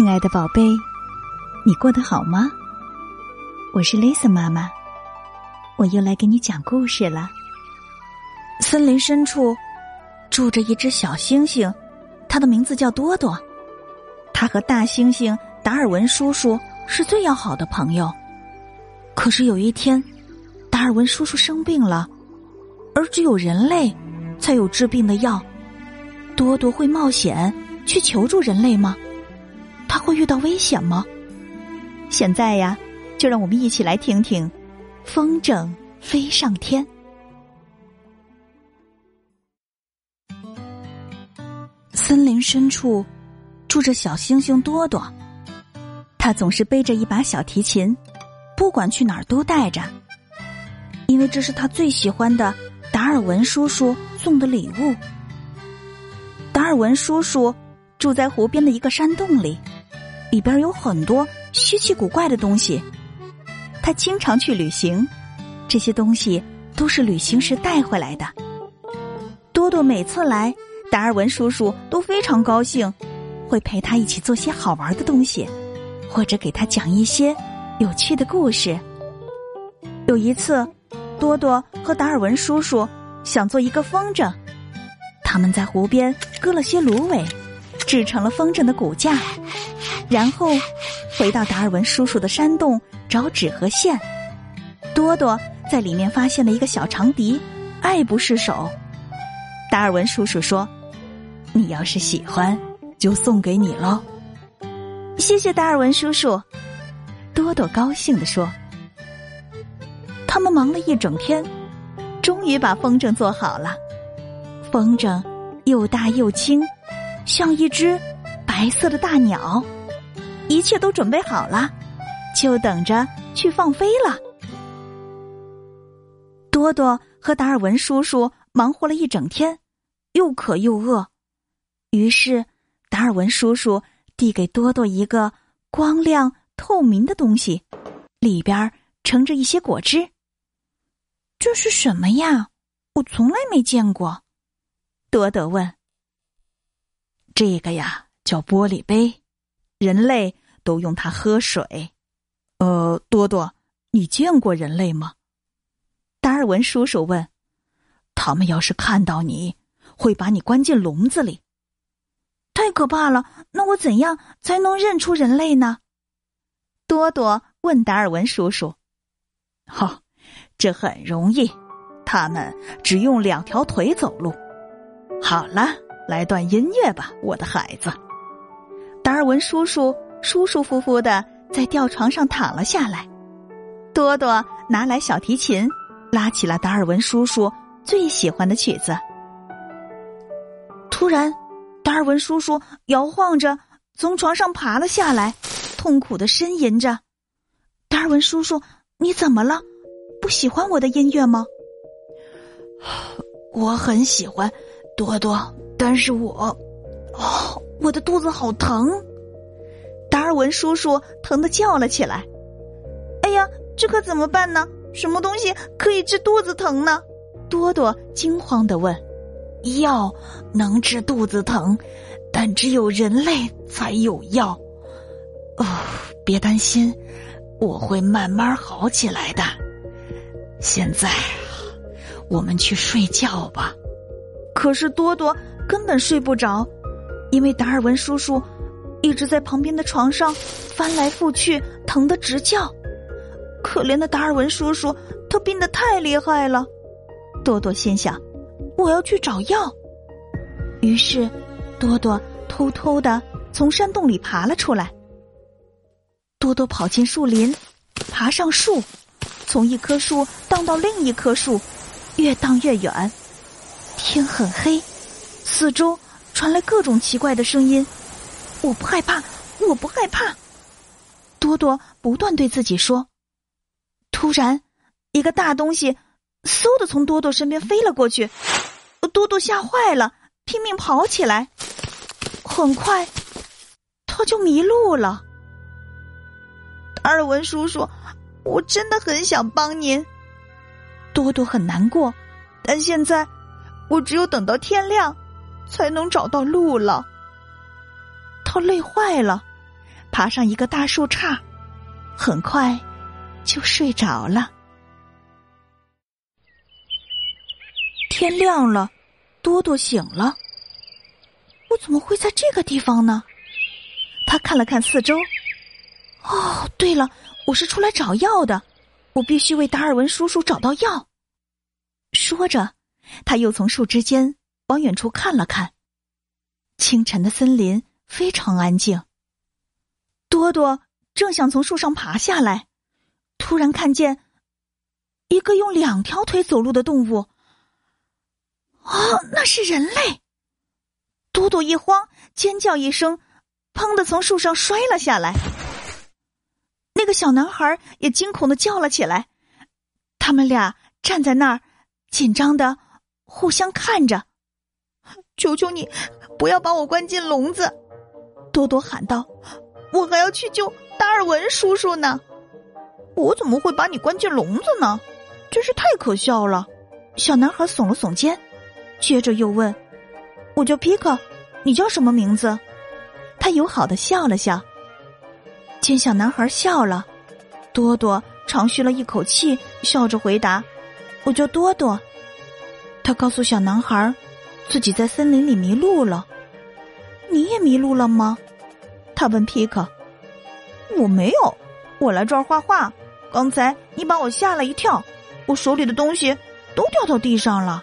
亲爱的宝贝，你过得好吗？我是 Lisa 妈妈，我又来给你讲故事了。森林深处住着一只小猩猩，它的名字叫多多。它和大猩猩达尔文叔叔是最要好的朋友。可是有一天，达尔文叔叔生病了，而只有人类才有治病的药。多多会冒险去求助人类吗？他会遇到危险吗？现在呀，就让我们一起来听听《风筝飞上天》。森林深处住着小星星多多，他总是背着一把小提琴，不管去哪儿都带着，因为这是他最喜欢的达尔文叔叔送的礼物。达尔文叔叔住在湖边的一个山洞里。里边有很多稀奇古怪的东西，他经常去旅行，这些东西都是旅行时带回来的。多多每次来，达尔文叔叔都非常高兴，会陪他一起做些好玩的东西，或者给他讲一些有趣的故事。有一次，多多和达尔文叔叔想做一个风筝，他们在湖边割了些芦苇，制成了风筝的骨架。然后回到达尔文叔叔的山洞找纸和线。多多在里面发现了一个小长笛，爱不释手。达尔文叔叔说：“你要是喜欢，就送给你喽。”谢谢达尔文叔叔。多多高兴地说：“他们忙了一整天，终于把风筝做好了。风筝又大又轻，像一只白色的大鸟。”一切都准备好了，就等着去放飞了。多多和达尔文叔叔忙活了一整天，又渴又饿，于是达尔文叔叔递给多多一个光亮透明的东西，里边盛着一些果汁。这是什么呀？我从来没见过。多多问。这个呀，叫玻璃杯。人类都用它喝水，呃，多多，你见过人类吗？达尔文叔叔问。他们要是看到你，会把你关进笼子里。太可怕了！那我怎样才能认出人类呢？多多问达尔文叔叔。哈，这很容易，他们只用两条腿走路。好了，来段音乐吧，我的孩子。达尔文叔叔舒舒服服的在吊床上躺了下来，多多拿来小提琴，拉起了达尔文叔叔最喜欢的曲子。突然，达尔文叔叔摇晃着从床上爬了下来，痛苦的呻吟着：“达尔文叔叔，你怎么了？不喜欢我的音乐吗？”我很喜欢，多多，但是我，哦。我的肚子好疼，尔文叔叔疼的叫了起来。哎呀，这可怎么办呢？什么东西可以治肚子疼呢？多多惊慌的问。药能治肚子疼，但只有人类才有药。哦，别担心，我会慢慢好起来的。现在，我们去睡觉吧。可是多多根本睡不着。因为达尔文叔叔一直在旁边的床上翻来覆去，疼得直叫。可怜的达尔文叔叔，他病得太厉害了。多多心想：“我要去找药。”于是，多多偷偷的从山洞里爬了出来。多多跑进树林，爬上树，从一棵树荡到另一棵树，越荡越远。天很黑，四周。传来各种奇怪的声音，我不害怕，我不害怕。多多不断对自己说。突然，一个大东西嗖的从多多身边飞了过去，多多吓坏了，拼命跑起来。很快，他就迷路了。达尔文叔叔，我真的很想帮您。多多很难过，但现在我只有等到天亮。才能找到路了。他累坏了，爬上一个大树杈，很快就睡着了。天亮了，多多醒了。我怎么会在这个地方呢？他看了看四周。哦，对了，我是出来找药的，我必须为达尔文叔叔找到药。说着，他又从树枝间往远处看了看。清晨的森林非常安静。多多正想从树上爬下来，突然看见一个用两条腿走路的动物。哦，那是人类！多多一慌，尖叫一声，砰的从树上摔了下来。那个小男孩也惊恐的叫了起来。他们俩站在那儿，紧张的互相看着。求求你，不要把我关进笼子！多多喊道：“我还要去救达尔文叔叔呢！我怎么会把你关进笼子呢？真是太可笑了！”小男孩耸了耸肩。接着又问：“我叫皮克，你叫什么名字？”他友好的笑了笑。见小男孩笑了，多多长吁了一口气，笑着回答：“我叫多多。”他告诉小男孩，自己在森林里迷路了。你也迷路了吗？他问皮克。我没有，我来这儿画画。刚才你把我吓了一跳，我手里的东西都掉到地上了。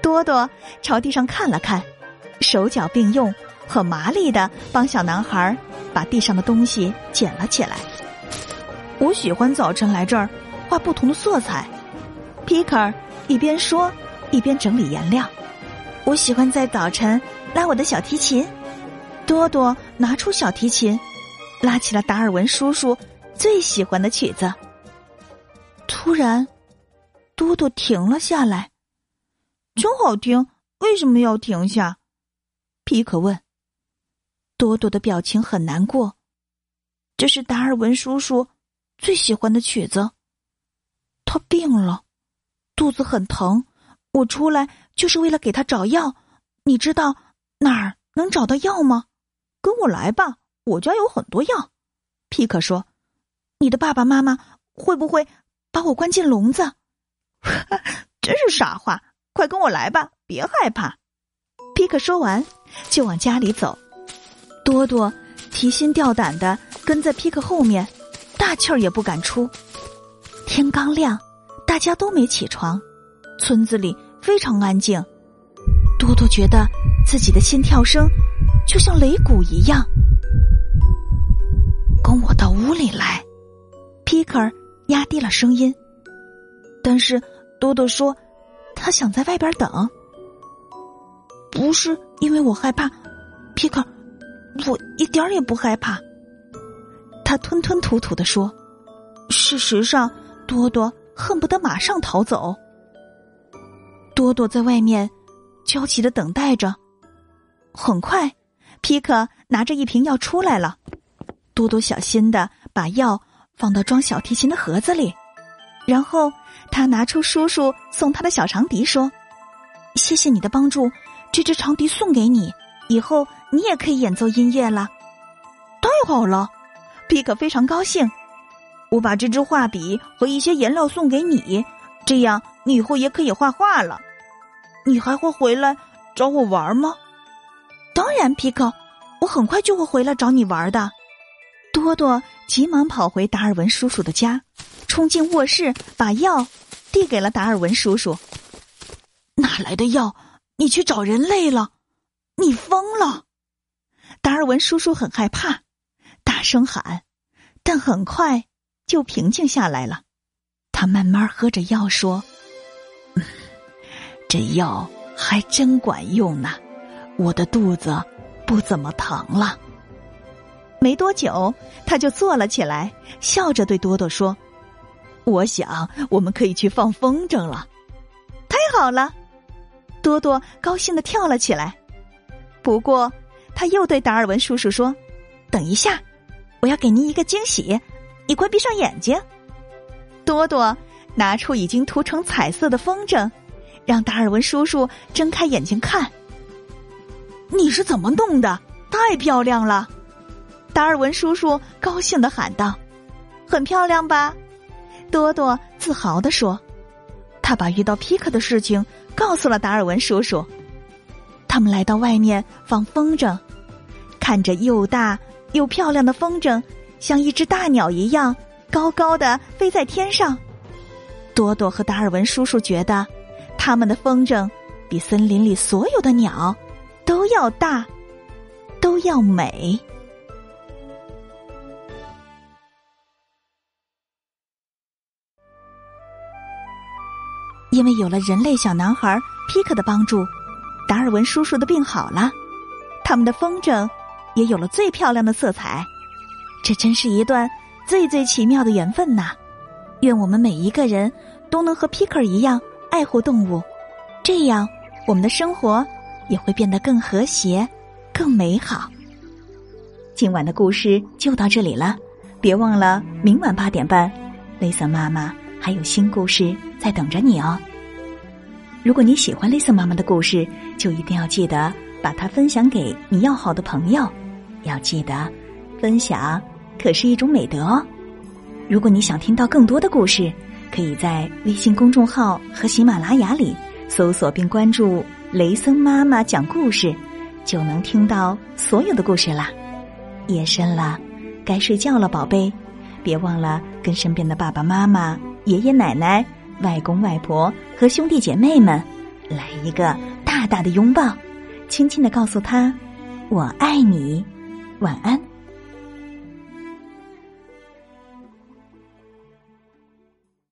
多多朝地上看了看，手脚并用，很麻利的帮小男孩把地上的东西捡了起来。我喜欢早晨来这儿画不同的色彩。皮克一边说一边整理颜料。我喜欢在早晨拉我的小提琴。多多拿出小提琴，拉起了达尔文叔叔最喜欢的曲子。突然，多多停了下来。真好听，为什么要停下？皮克问。多多的表情很难过。这是达尔文叔叔最喜欢的曲子。他病了，肚子很疼。我出来就是为了给他找药。你知道哪儿能找到药吗？跟我来吧，我家有很多药。皮克说：“你的爸爸妈妈会不会把我关进笼子？” 真是傻话。快跟我来吧，别害怕。皮克说完，就往家里走。多多提心吊胆的跟在皮克后面，大气儿也不敢出。天刚亮，大家都没起床，村子里非常安静。多多觉得自己的心跳声就像擂鼓一样。跟我到屋里来，皮克压低了声音。但是多多说。他想在外边等，不是因为我害怕，皮克，我一点也不害怕。他吞吞吐吐的说：“事实上，多多恨不得马上逃走。”多多在外面焦急的等待着。很快，皮克拿着一瓶药出来了。多多小心的把药放到装小提琴的盒子里，然后。他拿出叔叔送他的小长笛，说：“谢谢你的帮助，这支长笛送给你，以后你也可以演奏音乐了。”太好了，皮克非常高兴。我把这支画笔和一些颜料送给你，这样你以后也可以画画了。你还会回来找我玩吗？当然，皮克，我很快就会回来找你玩的。多多急忙跑回达尔文叔叔的家。冲进卧室，把药递给了达尔文叔叔。哪来的药？你去找人类了？你疯了！达尔文叔叔很害怕，大声喊，但很快就平静下来了。他慢慢喝着药，说：“这药还真管用呢，我的肚子不怎么疼了。”没多久，他就坐了起来，笑着对多多说。我想我们可以去放风筝了，太好了！多多高兴的跳了起来。不过，他又对达尔文叔叔说：“等一下，我要给您一个惊喜，你快闭上眼睛。”多多拿出已经涂成彩色的风筝，让达尔文叔叔睁开眼睛看。你是怎么弄的？太漂亮了！达尔文叔叔高兴的喊道：“很漂亮吧？”多多自豪的说：“他把遇到皮克的事情告诉了达尔文叔叔。”他们来到外面放风筝，看着又大又漂亮的风筝，像一只大鸟一样高高的飞在天上。多多和达尔文叔叔觉得，他们的风筝比森林里所有的鸟都要大，都要美。因为有了人类小男孩皮克的帮助，达尔文叔叔的病好了，他们的风筝也有了最漂亮的色彩。这真是一段最最奇妙的缘分呐！愿我们每一个人都能和皮克一样爱护动物，这样我们的生活也会变得更和谐、更美好。今晚的故事就到这里了，别忘了明晚八点半，雷森妈妈。还有新故事在等着你哦！如果你喜欢丽丝妈妈的故事，就一定要记得把它分享给你要好的朋友。要记得，分享可是一种美德哦。如果你想听到更多的故事，可以在微信公众号和喜马拉雅里搜索并关注“雷森妈妈讲故事”，就能听到所有的故事啦。夜深了，该睡觉了，宝贝，别忘了跟身边的爸爸妈妈。爷爷奶奶、外公外婆和兄弟姐妹们，来一个大大的拥抱，轻轻的告诉他：“我爱你，晚安。”